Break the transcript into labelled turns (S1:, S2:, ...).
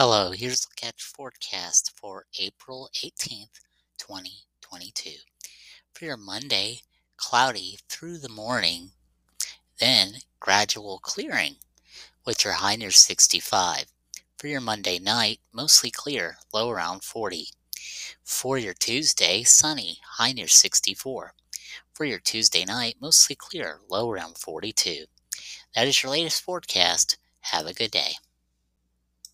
S1: Hello, here's the catch forecast for April 18th, 2022. For your Monday, cloudy through the morning, then gradual clearing with your high near 65. For your Monday night, mostly clear, low around 40. For your Tuesday, sunny, high near 64. For your Tuesday night, mostly clear, low around 42. That is your latest forecast. Have a good day.